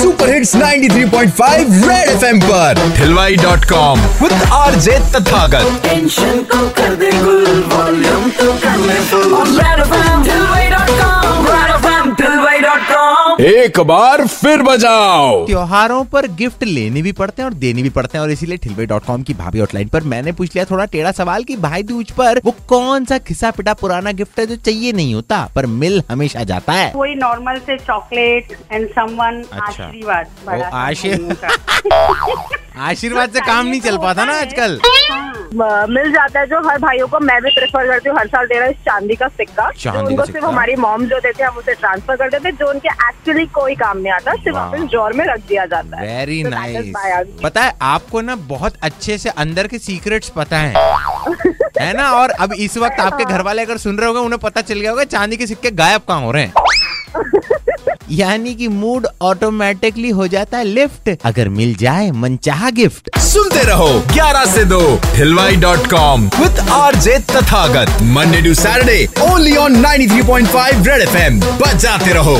Super hits 93.5 red FM पर। हिलवाई dot com with R J Tathagat tension को कर दे गुल वॉल्यूम तो कर ले फुल एक बार फिर बजाओ त्योहारों पर गिफ्ट लेने भी पड़ते हैं और देने भी पड़ते हैं और इसीलिए ठिलवे डॉट कॉम की भाभी हॉटलाइन पर मैंने पूछ लिया थोड़ा टेढ़ा सवाल कि भाई दूज पर वो कौन सा खिसा पिटा पुराना गिफ्ट है जो चाहिए नहीं होता पर मिल हमेशा जाता है वही नॉर्मल से चॉकलेट एंड समवन अच्छा। आशीर्वाद बड़ा ओ, सा आशीर- भाइयों का। आशीर्वाद से काम नहीं चल पाता ना आजकल हाँ। मिल जाता है जो हर भाइयों को मैं भी प्रेफर करती हूँ। हर साल दे रहा है चांदी का सिक्का। चांदी उनको सिर्फ़ हमारी मॉम जो देते हैं हम उसे ट्रांसफ़र कर देते हैं जो उनके एक्चुअली कोई काम नहीं आता सिर्फ़। अपने ड्रॉर में रख दिया जाता है। वेरी नाइस पता है आपको ना बहुत अच्छे से अंदर के सीक्रेट्स पता है। है ना? और अब इस वक्त आपके घर वाले अगर सुन रहे होंगे उन्हें पता चल गया होगा चांदी के सिक्के गायब कहाँ हो रहे हैं? यानी कि मूड ऑटोमेटिकली हो जाता है लिफ्ट अगर मिल जाए, मनचाहा गिफ्ट सुनते रहो 11 से 2 हिलवाई dot com with R J Tathagat. Monday to Saturday only on 93.5 red FM बजाते रहो।